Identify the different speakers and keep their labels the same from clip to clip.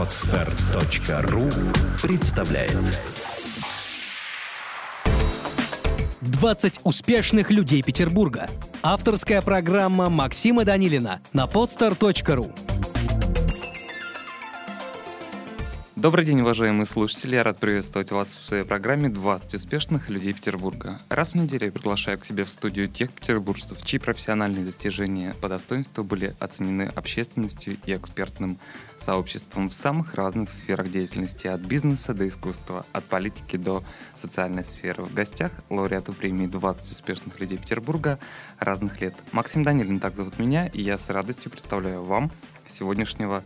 Speaker 1: Отстар.ру представляет
Speaker 2: 20 успешных людей Петербурга. Авторская программа Максима Данилина на podstar.ru
Speaker 3: Добрый день, уважаемые слушатели. Я рад приветствовать вас в своей программе «20 успешных людей Петербурга». Раз в неделю я приглашаю к себе в студию тех петербуржцев, чьи профессиональные достижения по достоинству были оценены общественностью и экспертным сообществом в самых разных сферах деятельности, от бизнеса до искусства, от политики до социальной сферы. В гостях лауреаты премии «20 успешных людей Петербурга» разных лет. Максим Данилин, так зовут меня, и я с радостью представляю вам сегодняшнего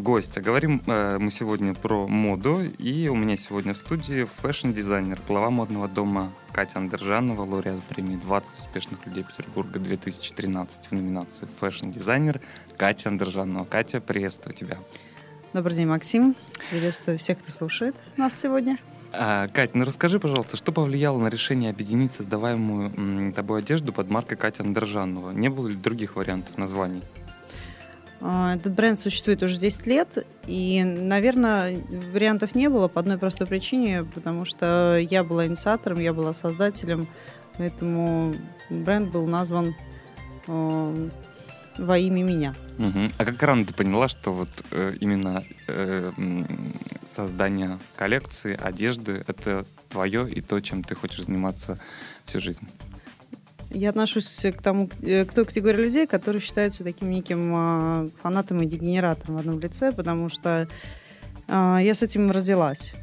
Speaker 3: гостя. Говорим э, мы сегодня про моду, и у меня сегодня в студии fashion-дизайнер, глава модного дома Катя Андержанова, лауреат премии 20 успешных людей Петербурга 2013 в номинации fashion-дизайнер Катя Андержанова. Катя, приветствую тебя.
Speaker 4: Добрый день, Максим. Приветствую всех, кто слушает нас сегодня.
Speaker 3: А, Катя, ну расскажи, пожалуйста, что повлияло на решение объединить создаваемую м, тобой одежду под маркой Катя Андержанова? Не было ли других вариантов названий?
Speaker 4: А, Этот бренд существует уже 10 лет, и, наверное, вариантов не было по одной простой причине, потому что я была инициатором, я была создателем, поэтому бренд был назван э, во имя меня.
Speaker 3: Мгм. А как рано ты поняла, что вот э, именно э, создание коллекции одежды это твое и то, чем ты хочешь заниматься всю жизнь?
Speaker 4: Я отношусь к тому, э, к той категории людей, которые считаются таким неким а, фанатом и дегенератом в одном лице, потому что а, я с этим родилась.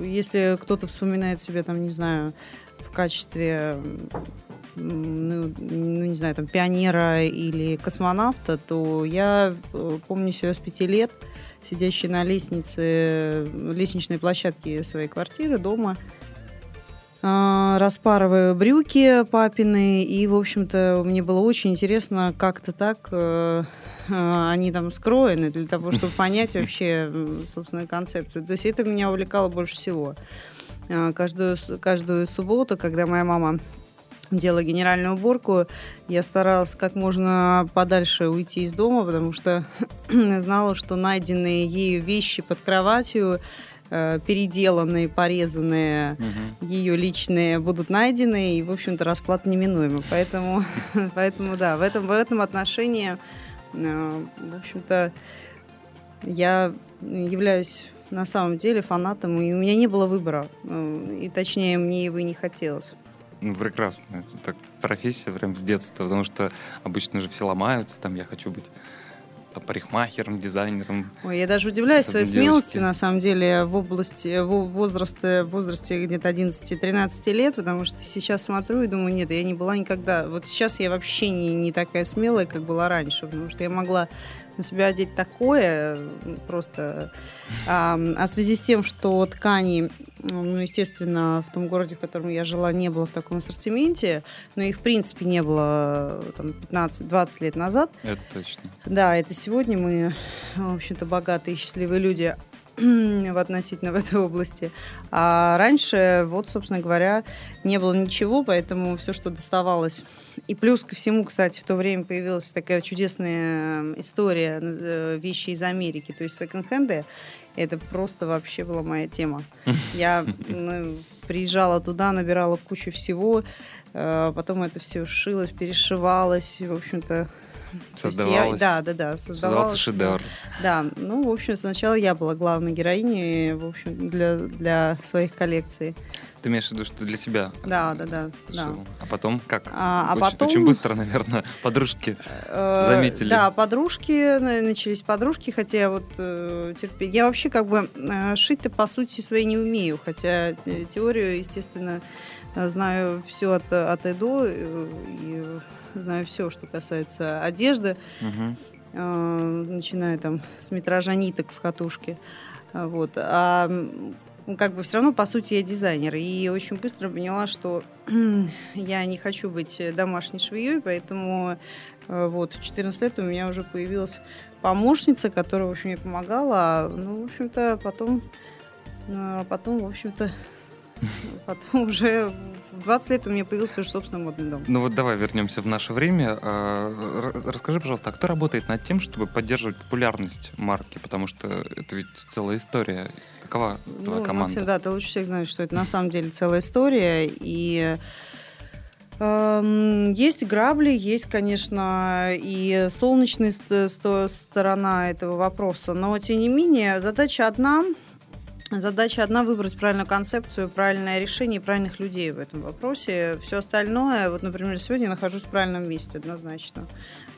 Speaker 4: Если кто-то вспоминает себя, там, не знаю, в качестве, ну, ну, не знаю, там, пионера или космонавта, то я э, помню себя с пяти лет, сидящей на лестнице, лестничной площадке своей квартиры, дома, распарываю брюки папины, и, в общем-то, мне было очень интересно, как-то так э, э, они там скроены для того, чтобы понять вообще, собственно, концепцию. То есть это меня увлекало больше всего. А, Каждую, каждую субботу, когда моя мама делала генеральную уборку, я старалась как можно подальше уйти из дома, потому что знала, что найденные ею вещи под кроватью, э, переделанные, порезанные,
Speaker 3: Мгм.
Speaker 4: ее личные будут найдены, и, в общем-то, расплата неминуема. Поэтому, поэтому да, в этом, в этом отношении, э, в общем-то, я являюсь на самом деле фанатом, и у меня не было выбора. Э, И точнее, мне его и не хотелось.
Speaker 3: Ну, прекрасно. Это так профессия прям с детства, потому что обычно же все ломаются, там я хочу быть там, парикмахером, дизайнером.
Speaker 4: Ой, я даже удивляюсь своей
Speaker 3: Особенно
Speaker 4: смелости,
Speaker 3: девочки.
Speaker 4: на самом деле, в области, в возрасте, в возрасте где-то 11-13 лет, потому что сейчас смотрю и думаю, нет, я не была никогда. Вот сейчас я вообще не, не такая смелая, как была раньше, потому что я могла на себя одеть такое просто. А, а в связи с тем, что ткани, ну, естественно, в том городе, в котором я жила, не было в таком ассортименте, но их, в принципе, не было э, там, 15-20 лет назад,
Speaker 3: Это точно.
Speaker 4: да, это сегодня мы, в общем-то, богатые и счастливые люди относительно в этой области. А раньше, вот, собственно говоря, не было ничего, поэтому все, что доставалось. И плюс ко всему, кстати, в то время появилась такая чудесная э, история э, вещи из Америки, то есть секонд-хенды. Это просто вообще была моя тема. Я ну, приезжала туда, набирала кучу всего, э, потом это все шилось, перешивалось, в общем-то. Есть я-
Speaker 3: Создавалось.
Speaker 4: Да, да, да.
Speaker 3: Создавался
Speaker 4: Создавалось,
Speaker 3: шедевр.
Speaker 4: Да, ну, в общем, сначала я была главной героиней, в общем, для, для своих коллекций.
Speaker 3: Ты имеешь в виду, что для себя?
Speaker 4: Да, да, да, да.
Speaker 3: А потом как?
Speaker 4: А, а
Speaker 3: очень,
Speaker 4: потом...
Speaker 3: очень быстро, наверное, подружки.
Speaker 4: Э,
Speaker 3: Заметили.
Speaker 4: Да, подружки, на- начались подружки, хотя я вот э, терпи- Я вообще как бы э, шить-то по сути своей не умею, хотя те- теорию, естественно, знаю все от, от и до, и знаю все, что касается одежды. Э, начиная там с метража ниток в катушке. А, Вот. А как бы все равно, по сути, я дизайнер. И очень быстро поняла, что я не хочу быть домашней швеей, поэтому э, вот в 14 лет у меня уже появилась помощница, которая, в общем, мне помогала. Ну, в общем-то, потом, потом, в общем-то, Потом уже в 20 лет у меня появился уже собственный модный дом.
Speaker 3: Ну вот давай вернемся в наше время. А, Расскажи, пожалуйста, а кто работает над тем, чтобы поддерживать популярность марки? Потому что это ведь целая история. Какова твоя
Speaker 4: Ну,
Speaker 3: команда?
Speaker 4: Максим, да, ты лучше всех знаешь, что это на самом деле целая история. И эм, есть грабли, есть, конечно, и солнечная ст- сто- сторона этого вопроса. Но, тем не менее, задача одна. Задача одна выбрать правильную концепцию, правильное решение правильных людей в этом вопросе. Все остальное, вот, например, сегодня я нахожусь в правильном месте однозначно.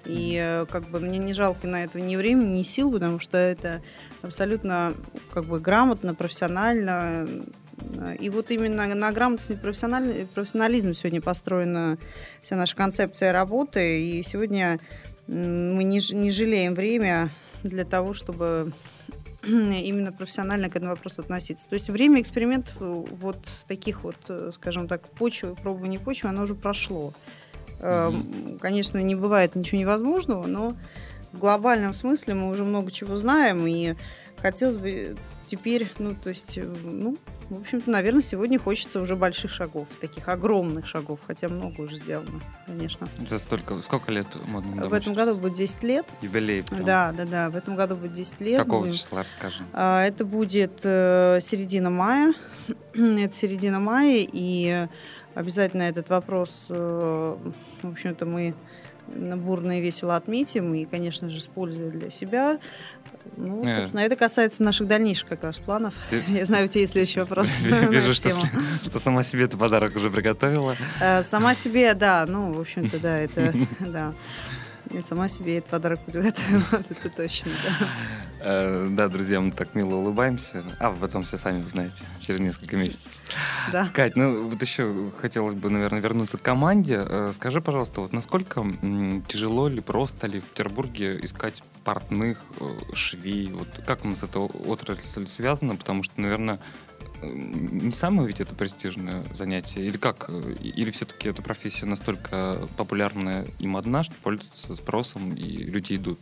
Speaker 4: И э, как бы мне не жалко на это ни времени, ни сил, потому что это абсолютно как бы грамотно, профессионально. И вот именно на грамотности и профессионализм сегодня построена вся наша концепция работы. И сегодня мы не, не жалеем время для того, чтобы именно профессионально к этому вопросу относиться. То есть время экспериментов э, вот с таких вот, э, скажем так, почвы, пробований почвы, оно уже прошло. Эм, Конечно, не бывает ничего невозможного, но в глобальном смысле мы уже много чего знаем, и хотелось бы теперь, ну, то есть, э, ну, в общем-то, наверное, сегодня хочется уже больших шагов, таких огромных шагов, хотя много уже сделано, конечно.
Speaker 3: Это столько, сколько лет модному дому
Speaker 4: в этом году будет 10 лет.
Speaker 3: Юбилей. прям.
Speaker 4: Да, да, да, в этом году будет 10 лет.
Speaker 3: Какого
Speaker 4: Будем-
Speaker 3: числа, расскажи.
Speaker 4: А, Это будет э, середина мая. Это середина мая, и обязательно этот вопрос, э, в общем-то, мы бурно и весело отметим, и, конечно же, с пользой для себя. Ну,
Speaker 3: Э.
Speaker 4: собственно, это касается наших дальнейших как раз планов.
Speaker 3: Ты-
Speaker 4: Я знаю, у тебя есть следующий вопрос.
Speaker 3: Вижу, что, что сама себе этот подарок уже приготовила.
Speaker 4: Э, Сама себе, да, ну, в общем-то, да, это, да. Я сама себе этот подарок приготовила, это точно, да.
Speaker 3: Э, Да, друзья, мы так мило улыбаемся. А потом все сами узнаете через несколько месяцев.
Speaker 4: Да.
Speaker 3: Кать, ну вот еще хотелось бы, наверное, вернуться к команде. Э, Скажи, пожалуйста, вот насколько тяжело ли, просто ли в Петербурге искать портных, э, швей? Вот как у нас эта отрасль связана? Потому что, наверное, не самое ведь это престижное занятие? Или как? Или все-таки эта профессия настолько популярная и модна, что пользуется спросом, и люди идут?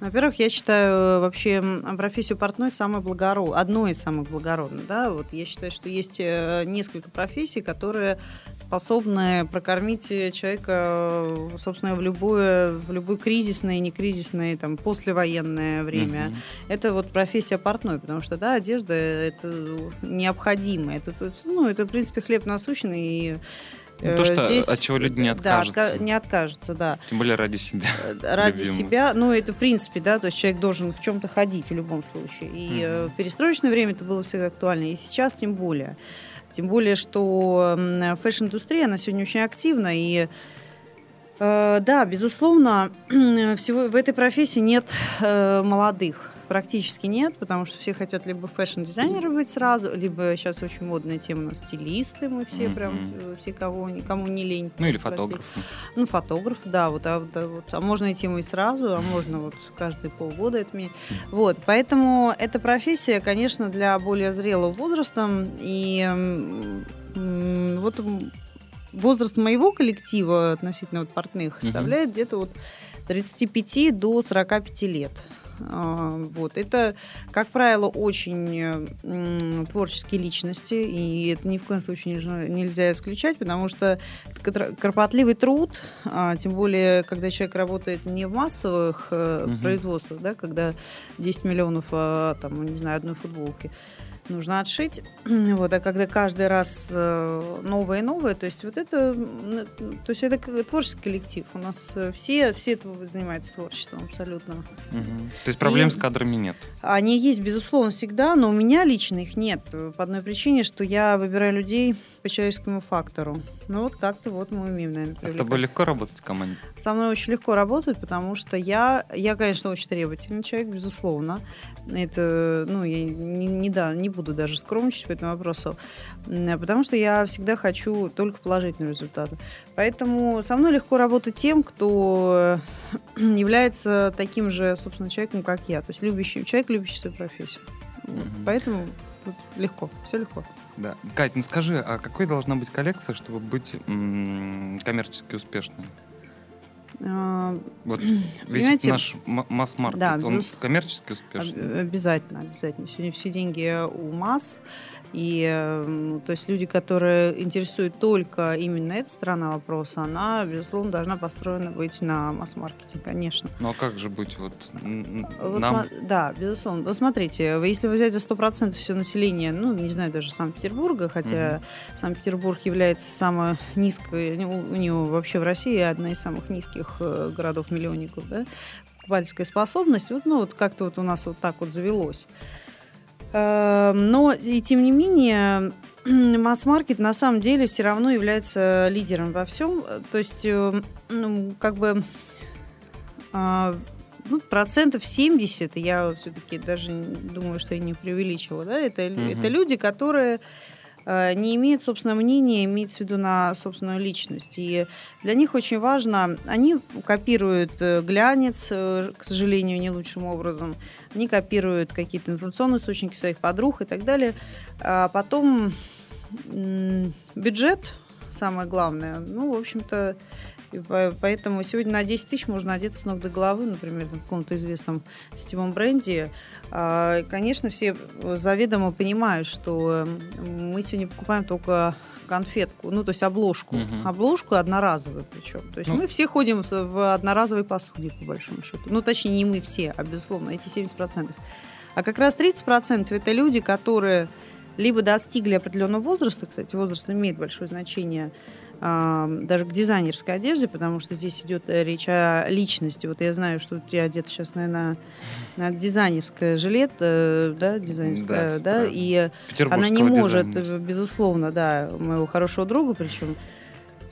Speaker 4: Во-первых, я считаю э, вообще профессию портной самой благород... одной из самых благородных. Да? Вот я считаю, что есть э, несколько профессий, которые способны прокормить э, человека, собственно, в любое, в любое кризисное, не кризисное, там, послевоенное время.
Speaker 3: Мгм.
Speaker 4: Это вот профессия портной, потому что, да, одежда это необходимо. Это, ну, это, в принципе, хлеб насущный. И,
Speaker 3: то,
Speaker 4: э,
Speaker 3: что-
Speaker 4: здесь,
Speaker 3: от чего люди не
Speaker 4: да,
Speaker 3: откажутся.
Speaker 4: отка- не откажутся, да.
Speaker 3: Тем более ради себя.
Speaker 4: Э, ради
Speaker 3: любимых.
Speaker 4: себя, ну, это в принципе, да, то есть человек должен в чем-то ходить в любом случае. И э, в перестроечное время это было всегда актуально, и сейчас тем более. Тем более, что fashion-индустрия, она сегодня очень активна, и э, да, безусловно, всего в этой профессии нет э, молодых. Практически нет, потому что все хотят либо fashion-дизайнеры быть сразу, либо сейчас очень модная тема у нас стилисты, мы все прям,
Speaker 3: Мгм.
Speaker 4: э, все кого, никому не лень.
Speaker 3: Ну или фотографы.
Speaker 4: Ну, фотограф, да, вот, а, вот, а вот, а можно идти мы и сразу, а можно вот каждые полгода это менять. Вот, поэтому эта профессия, конечно, для более зрелого возраста, и м, м, вот возраст моего коллектива относительно вот портных
Speaker 3: Мгм.
Speaker 4: составляет где-то вот 35 до 45 лет. А, Вот. Это, как правило, очень творческие личности, и это ни в коем случае нельзя, нельзя исключать, потому что кр- кропотливый труд, а, тем более, когда человек работает не в массовых
Speaker 3: Мгм.
Speaker 4: производствах, да, когда 10 миллионов, а, там, не знаю, одной футболки нужно отшить, вот, а когда каждый раз э, новое и новое, то есть вот это, м, то есть это творческий коллектив. У нас э, все, все занимаются творчеством абсолютно.
Speaker 3: Мгм. То есть проблем
Speaker 4: И-
Speaker 3: с кадрами нет.
Speaker 4: Они есть, безусловно, всегда, но у меня лично их нет. э, По одной причине, что я выбираю людей по человеческому фактору. Ну вот как-то вот мы умеем, наверное,
Speaker 3: А с тобой легко работать в команде?
Speaker 4: Со мной очень легко работать, потому что я, я, конечно, очень требовательный человек, безусловно. Это, ну, я не, не, да, не буду даже скромничать по этому вопросу, потому что я всегда хочу только положительного результата. Поэтому со мной легко работать тем, кто э, является таким же, собственно, человеком, как я. То есть любящий, человек, любящий свою профессию.
Speaker 3: Мгм.
Speaker 4: Поэтому тут легко, все легко.
Speaker 3: Да. Кать, ну скажи, а какой должна быть коллекция, чтобы быть м, коммерчески успешной?
Speaker 4: А,
Speaker 3: Вот весь наш масс-маркет,
Speaker 4: да,
Speaker 3: он
Speaker 4: безус-
Speaker 3: коммерчески успешный?
Speaker 4: Обязательно, обязательно. Сегодня все деньги у масс. И э, м, то есть люди, которые интересуют только именно эта сторона вопроса, она, безусловно, должна построена быть на масс-маркете, конечно.
Speaker 3: Ну а как же быть вот
Speaker 4: Вот
Speaker 3: нам?
Speaker 4: Да, безусловно. Вот смотрите, если вы взять за 100% все население, ну, не знаю, даже Санкт-Петербурга, хотя Санкт-Петербург является самой низкой, ну, у него вообще в России одна из самых низких э, городов-миллионников, да, покупательская способность, вот, ну, вот как-то вот у нас вот так вот завелось. Э, Но и тем не менее масс-маркет на самом деле все равно является лидером во всем. То есть, э, ну, как бы а, ну, процентов 70, я все-таки даже думаю, что я не преувеличила, да, это,
Speaker 3: Мгм.
Speaker 4: это люди, которые не имеют собственного мнения, имеется в виду на собственную личность. И для них очень важно, они копируют э, глянец, э, к сожалению, не лучшим образом, они копируют какие-то информационные источники своих подруг и так далее. А потом бюджет, самое главное, ну, в общем-то, и по- Поэтому сегодня на 10 тысяч можно одеться с ног до головы, например, на каком-то известном сетевом бренде. А, Конечно, все заведомо понимают, что мы сегодня покупаем только конфетку, ну, то есть обложку.
Speaker 3: Мгм.
Speaker 4: Обложку одноразовую причем. То есть
Speaker 3: Ну.
Speaker 4: мы все ходим в- в одноразовой посуде, по большому счету. Ну, точнее, не мы все, а, безусловно, эти 70%. А как раз 30% это люди, которые либо достигли определенного возраста, кстати, возраст имеет большое значение даже к дизайнерской одежде, потому что здесь идет э, речь о личности. Вот я знаю, что у тебя одет сейчас, наверное, на дизайнерская жилет, э, да, дизайнерская,
Speaker 3: Да,
Speaker 4: да,
Speaker 3: правильно.
Speaker 4: и она не может,
Speaker 3: дизайнера.
Speaker 4: э, безусловно, да, моего хорошего друга, причем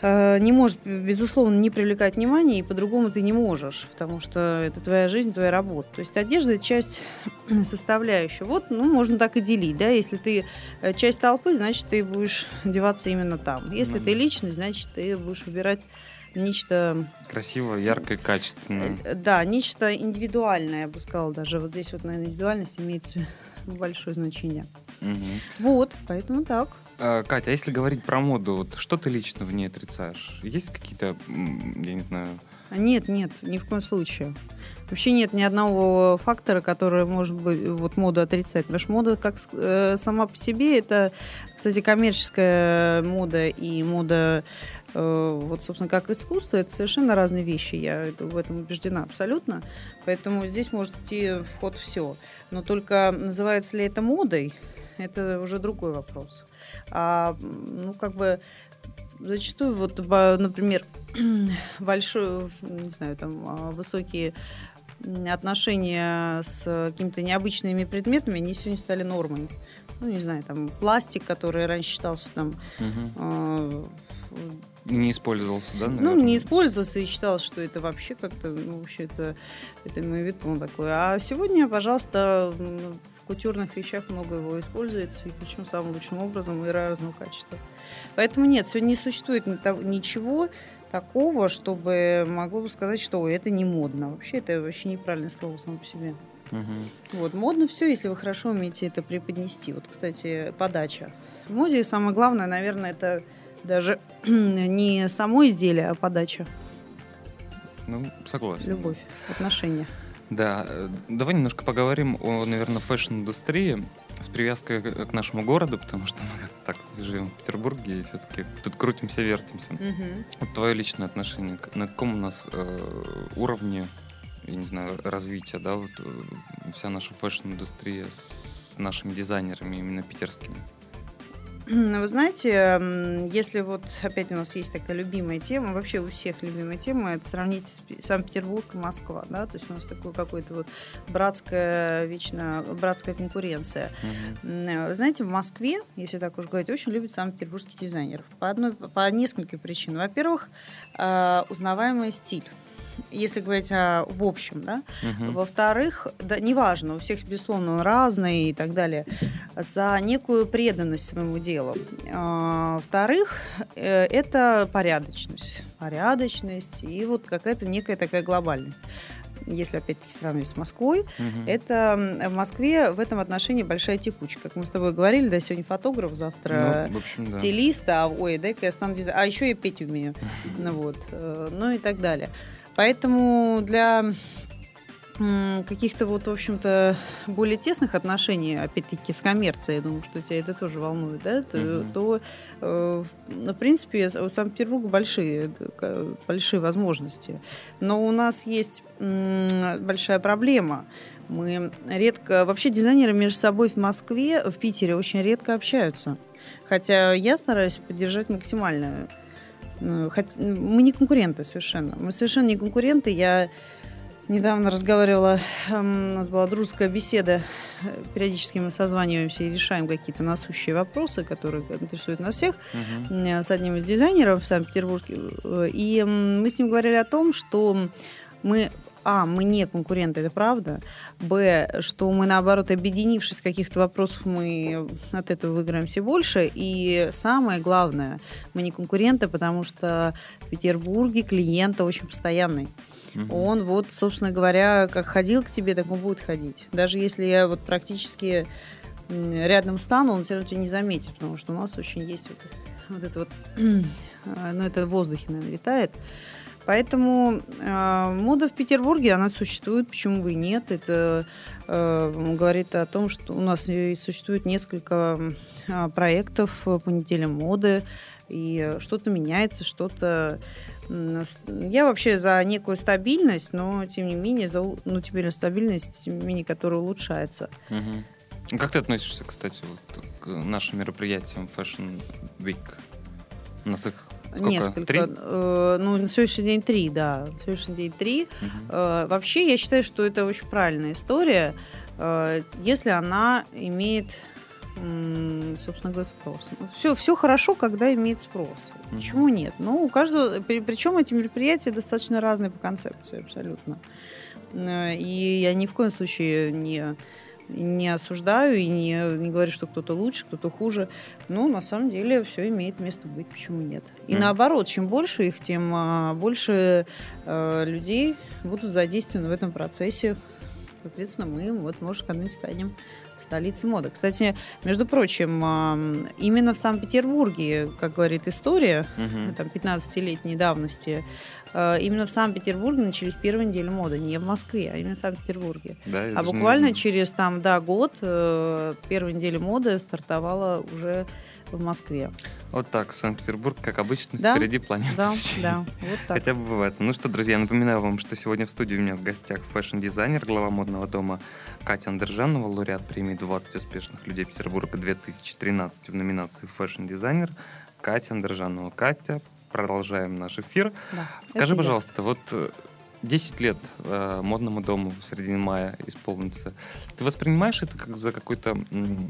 Speaker 4: не может, безусловно, не привлекать внимание, и по-другому ты не можешь, потому что это твоя жизнь, твоя работа. То есть одежда – это часть составляющая. Вот, ну, можно так и делить, да, если ты э, часть толпы, значит, ты будешь одеваться именно там. Если ты личность, значит, ты будешь выбирать нечто
Speaker 3: Красиво, ярко и качественно.
Speaker 4: Э, Да, нечто индивидуальное, я бы сказала, даже вот здесь вот, наверное, индивидуальность имеет большое значение.
Speaker 3: Мгм.
Speaker 4: Вот, поэтому так.
Speaker 3: А, Катя, а если говорить про моду, вот что ты лично в ней отрицаешь? Есть какие-то, я не знаю,
Speaker 4: А Нет, нет, ни в коем случае. Вообще нет ни одного фактора, который может быть вот моду отрицать. Потому что мода как э, сама по себе это, кстати, коммерческая мода и мода э, вот, собственно, как искусство, это совершенно разные вещи. Я в этом убеждена абсолютно. Поэтому здесь может идти в ход все. Но только называется ли это модой, это уже другой вопрос. А, ну, как бы зачастую, вот, например, большой, не знаю, там, а, высокие отношения с какими-то необычными предметами, они сегодня стали нормой. Ну, не знаю, там, пластик, который раньше считался там
Speaker 3: мгм,
Speaker 4: э,
Speaker 3: не использовался, да,
Speaker 4: ну,
Speaker 3: наверное?
Speaker 4: не использовался и считалось, что это вообще как-то, ну, вообще это, это мавитон такой. А сегодня, пожалуйста, в кутюрных вещах много его используется, и причем самым лучшим образом и разного качества. Поэтому нет, сегодня не существует ничего такого, чтобы могло бы сказать, что «Ой, это не модно. Вообще это вообще неправильное слово само по себе.
Speaker 3: Мгм.
Speaker 4: Вот, модно все, если вы хорошо умеете это преподнести. Вот, кстати, подача. В моде самое главное, наверное, это даже не само изделие, а подача.
Speaker 3: Ну, согласен.
Speaker 4: Любовь, отношения.
Speaker 3: Да, э, давай немножко поговорим о, наверное, fashion-индустрии с привязкой к нашему городу, потому что мы как-то так живем в Петербурге и все-таки тут крутимся, вертимся. Вот твое личное отношение, на каком у нас э, уровне, я не знаю, развития, да, вот э, вся наша fashion-индустрия с нашими дизайнерами, именно питерскими.
Speaker 4: Вы знаете, если вот опять у нас есть такая любимая тема, вообще у всех любимая тема, это сравнить Санкт-Петербург и Москва, да, то есть у нас такое какое-то вот братская, вечно братская конкуренция. М, Вы знаете, в Москве, если так уж говорить, очень любят санкт-петербургских дизайнеров. По, одной, по нескольким причинам. Во-первых, э, узнаваемый стиль. Если говорить о- в общем, да.
Speaker 3: Мгм.
Speaker 4: Во-вторых, да, неважно, у всех, безусловно, он разный и так далее, за некую преданность своему делу. А, Во-вторых, э, это порядочность. Порядочность и вот какая-то некая такая глобальность. Если опять-таки сравнивать с Москвой,
Speaker 3: Мгм.
Speaker 4: это в Москве в этом отношении большая текучка. Как мы с тобой говорили, да, сегодня фотограф, завтра
Speaker 3: Ну, общем, да.
Speaker 4: стилист, а ой, дай-ка я стану дизайнером. А еще я петь умею. Ну вот, э, ну и так далее. Поэтому для каких-то вот, в общем-то, более тесных отношений, опять-таки, с коммерцией, я думаю, что тебя это тоже волнует, да, то, uh-huh. то э, в принципе, у Санкт-Петербурга большие, большие возможности. Но у нас есть м, большая проблема. Мы редко, вообще дизайнеры между собой в Москве, в Питере очень редко общаются. Хотя я стараюсь поддержать максимально. Хотя, мы не конкуренты совершенно. Мы совершенно не конкуренты. Я Недавно разговаривала, у нас была дружеская беседа, периодически мы созваниваемся и решаем какие-то насущие вопросы, которые интересуют нас всех, угу. с одним из дизайнеров в Санкт-Петербурге. И мы с ним говорили о том, что мы а, мы не конкуренты, это правда. Б, что мы, наоборот, объединившись в каких-то вопросах, мы от этого выиграем все больше. И самое главное, мы не конкуренты, потому что в Петербурге клиента очень постоянный. Угу. Он вот, собственно говоря, как ходил к тебе, так он будет ходить. Даже если я вот практически рядом стану, он все равно тебя не заметит, потому что у нас очень есть вот, вот это вот, ну это в воздухе, наверное, витает. Поэтому э, мода в Петербурге, она существует, почему бы и нет. Это э, говорит о том, что у нас существует несколько э, проектов по неделе моды, и что-то меняется, что-то я вообще за некую стабильность, но тем не менее за ну, теперь стабильность, тем не менее, которая улучшается.
Speaker 3: Угу. Как ты относишься, кстати, вот, к нашим мероприятиям Fashion Week? У нас их Сколько?
Speaker 4: Несколько. Три? Э, ну, на сегодняшний день три, да. На сегодняшний день три. Угу. Э, вообще, я считаю, что это очень правильная история, э, если она имеет собственно говоря, спрос. Все, все хорошо, когда имеет спрос. Почему нет? Ну, у каждого, причем эти мероприятия достаточно разные по концепции, абсолютно. Э, и я ни в коем случае не не осуждаю и не, не говорю, что кто-то лучше, кто-то хуже. Но на самом деле все имеет место быть, почему нет. И mm. наоборот, чем больше их, тем а, больше э, людей будут задействованы в этом процессе. Соответственно, мы вот, может, когда-нибудь станем столицы моды. Кстати, между прочим, именно в Санкт-Петербурге, как говорит история, угу. там 15-летней давности, э, именно в Санкт-Петербурге начались первые недели моды, не в Москве, а именно в Санкт-Петербурге. Да, а буквально не... через там, да, год э, первая неделя моды стартовала уже в Москве.
Speaker 3: Вот так, Санкт-Петербург, как обычно, да? впереди планеты
Speaker 4: да,
Speaker 3: всей.
Speaker 4: Да, вот так.
Speaker 3: Хотя бы бывает. Ну что, друзья, напоминаю вам, что сегодня в студии у меня в гостях fashion-дизайнер, глава модного дома Катя Андержанова, лауреат премии 20 успешных людей Петербурга 2013 в номинации fashion-дизайнер. Катя Андержанова. Катя, продолжаем наш эфир. Да, Скажи, пожалуйста, я. вот 10 лет э, модному дому в середине мая исполнится. Ты воспринимаешь это как за какой-то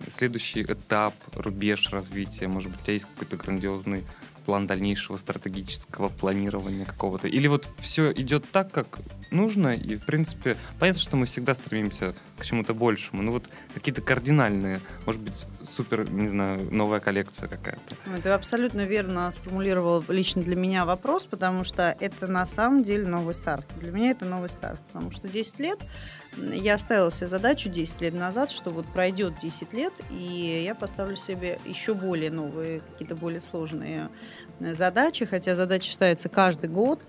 Speaker 3: следующий этап, рубеж развития? Может быть, у тебя есть какой-то грандиозный план дальнейшего стратегического планирования какого-то? Или вот все идет так, как нужно, и, в принципе, понятно, что мы всегда стремимся к чему-то большему, но вот какие-то кардинальные, может быть, супер, не знаю, новая коллекция какая-то.
Speaker 4: Ты абсолютно верно сформулировал лично для меня вопрос, потому что это на самом деле новый старт. Для меня это новый старт, потому что 10 лет я ставила себе задачу 10 лет назад, что вот пройдет 10 лет, и я поставлю себе еще более новые, какие-то более сложные э, задачи, хотя задачи ставятся каждый год.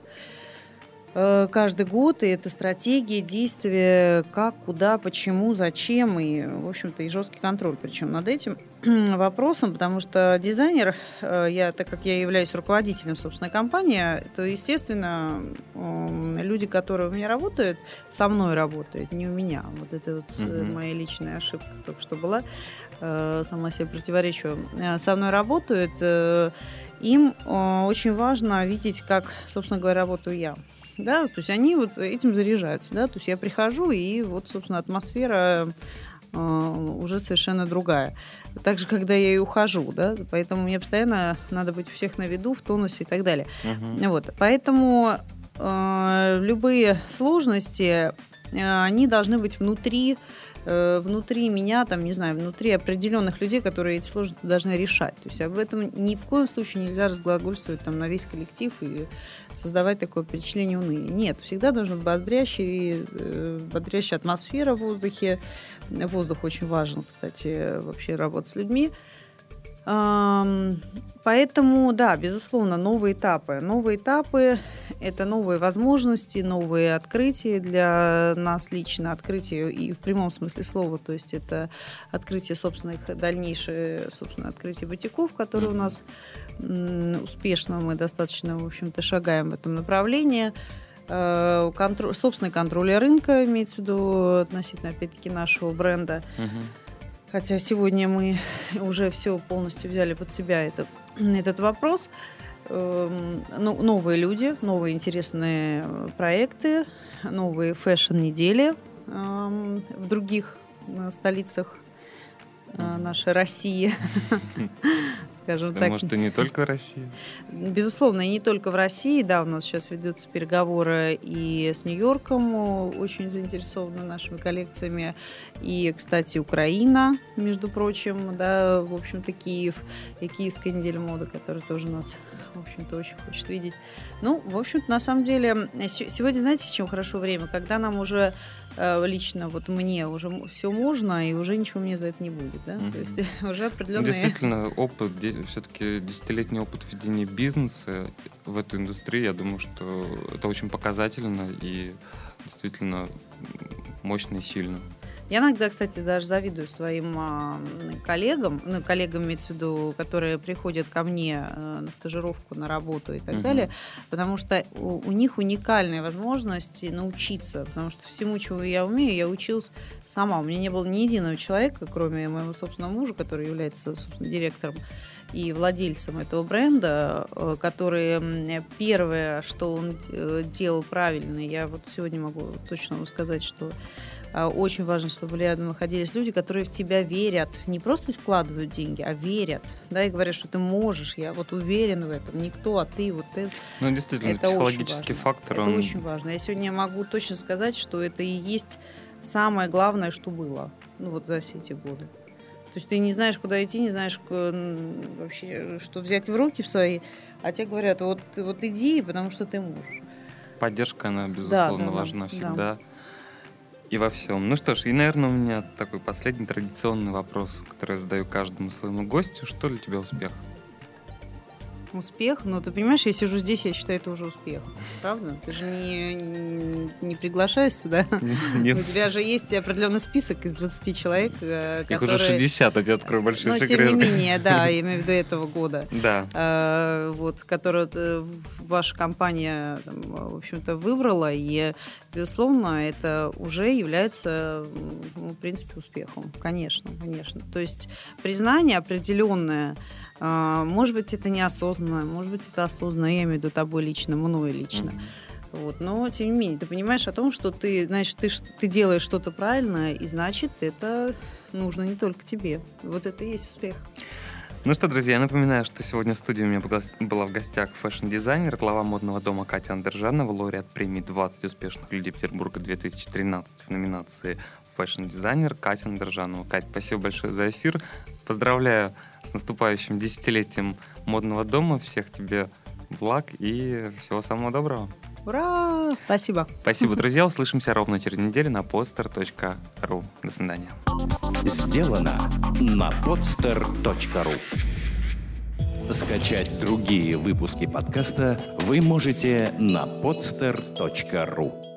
Speaker 4: Э, каждый год, и это стратегия, действия, как, куда, почему, зачем, и, в общем-то, и жесткий контроль причем над этим вопросом, потому что дизайнер, э, я, так как я являюсь руководителем собственной компании, то, естественно, люди, которые у меня работают, со мной работают, не у меня. Вот это вот угу. моя личная ошибка только что была, сама себе противоречу. Со мной работают, им очень важно видеть, как, собственно говоря, работаю я да, то есть они вот этим заряжаются, да, то есть я прихожу, и вот, собственно, атмосфера э, уже совершенно другая. Также, когда я и ухожу, да, поэтому мне постоянно надо быть у всех на виду, в тонусе и так далее. Uh-huh. Вот, поэтому э, любые сложности, э, они должны быть внутри э, внутри меня, там, не знаю, внутри определенных людей, которые эти сложности должны решать. То есть об этом ни в коем случае нельзя разглагольствовать там на весь коллектив и создавать такое впечатление уныния. Нет, всегда должна быть бодрящая, э, бодрящая атмосфера в воздухе. Воздух очень важен, кстати, вообще работать с людьми. Поэтому, да, безусловно, новые этапы. Новые этапы – это новые возможности, новые открытия для нас лично, открытие и в прямом смысле слова, то есть это открытие собственных, дальнейшее, собственно, открытие бутиков, которые у нас успешно, мы достаточно, в общем-то, шагаем в этом направлении э, контроль, собственный контроль рынка, имеется в виду относительно, опять-таки, нашего бренда. Угу. Хотя сегодня мы уже все полностью взяли под себя этот, этот вопрос. Эм, ну, новые люди, новые интересные проекты, новые фэшн-недели эм, в других э, столицах э, нашей России.
Speaker 3: скажем так. Может, и не только в России?
Speaker 4: Безусловно, и не только в России. Да, у нас сейчас ведутся переговоры и с Нью-Йорком, очень заинтересованы нашими коллекциями. И, кстати, Украина, между прочим, да, в общем-то, Киев и Киевская неделя моды, которая тоже нас, в общем-то, очень хочет видеть. Ну, в общем-то, на самом деле, сегодня, знаете, чем хорошо время? Когда нам уже Э, лично вот мне уже все можно, и уже ничего мне за это не будет. Да? Mm-hmm. То есть уже определенные...
Speaker 3: Действительно, опыт, все-таки десятилетний опыт ведения бизнеса в эту индустрию, я думаю, что это очень показательно и действительно мощно и сильно.
Speaker 4: Я иногда, кстати, даже завидую своим а, коллегам, ну, коллегам, имеется в виду, которые приходят ко мне а, на стажировку, на работу и так угу. далее, потому что у, у них уникальные возможности научиться, потому что всему, чего я умею, я училась сама. У меня не было ни единого человека, кроме моего собственного мужа, который является, собственно, директором и владельцем этого бренда, э, который первое, что он э, делал правильно, я вот сегодня могу точно вам сказать, что очень важно, чтобы рядом находились люди, которые в тебя верят, не просто вкладывают деньги, а верят, да, и говорят, что ты можешь, я вот уверен в этом, никто, а ты вот ты.
Speaker 3: Ну, действительно, это психологический фактор.
Speaker 4: Это он... очень важно. Я сегодня могу точно сказать, что это и есть самое главное, что было, ну, вот за все эти годы. То есть ты не знаешь, куда идти, не знаешь вообще, что взять в руки в свои, а тебе говорят, вот, вот иди, потому что ты можешь.
Speaker 3: Поддержка, она, безусловно, да, да, важна да, всегда. Да и во всем. Ну что ж, и, наверное, у меня такой последний традиционный вопрос, который я задаю каждому своему гостю. Что для тебя успех?
Speaker 4: Успех. Но ты понимаешь, я сижу здесь, я считаю, это уже успех. Правда? Ты же не, не, приглашаешься, да? Нет. У тебя же есть определенный список из 20 человек,
Speaker 3: которые... Их уже 60, а я открою большой
Speaker 4: Но,
Speaker 3: секрет.
Speaker 4: тем не менее, да, я имею в виду этого года.
Speaker 3: Да.
Speaker 4: А, вот, который э, ваша компания, там, в общем-то, выбрала, и, безусловно, это уже является, ну, в принципе, успехом. Конечно, конечно. То есть признание определенное может быть, это неосознанно, может быть, это осознанно, я имею в виду тобой лично, мной лично. Mm-hmm. Вот. Но, тем не менее, ты понимаешь о том, что ты, значит, ты, ты делаешь что-то правильно, и значит, это нужно не только тебе. Вот это и есть успех.
Speaker 3: Ну что, друзья, я напоминаю, что сегодня в студии у меня была в гостях fashion-дизайнер, глава модного дома Катя Андержанова, лауреат премии «20 успешных людей Петербурга 2013» в номинации fashion-дизайнер Катя Андержанова. Катя, спасибо большое за эфир. Поздравляю с наступающим десятилетием модного дома. Всех тебе благ и всего самого доброго.
Speaker 4: Ура! Спасибо.
Speaker 3: Спасибо, друзья. Услышимся ровно через неделю на podster.ru. До свидания.
Speaker 1: Сделано на podster.ru Скачать другие выпуски подкаста вы можете на podster.ru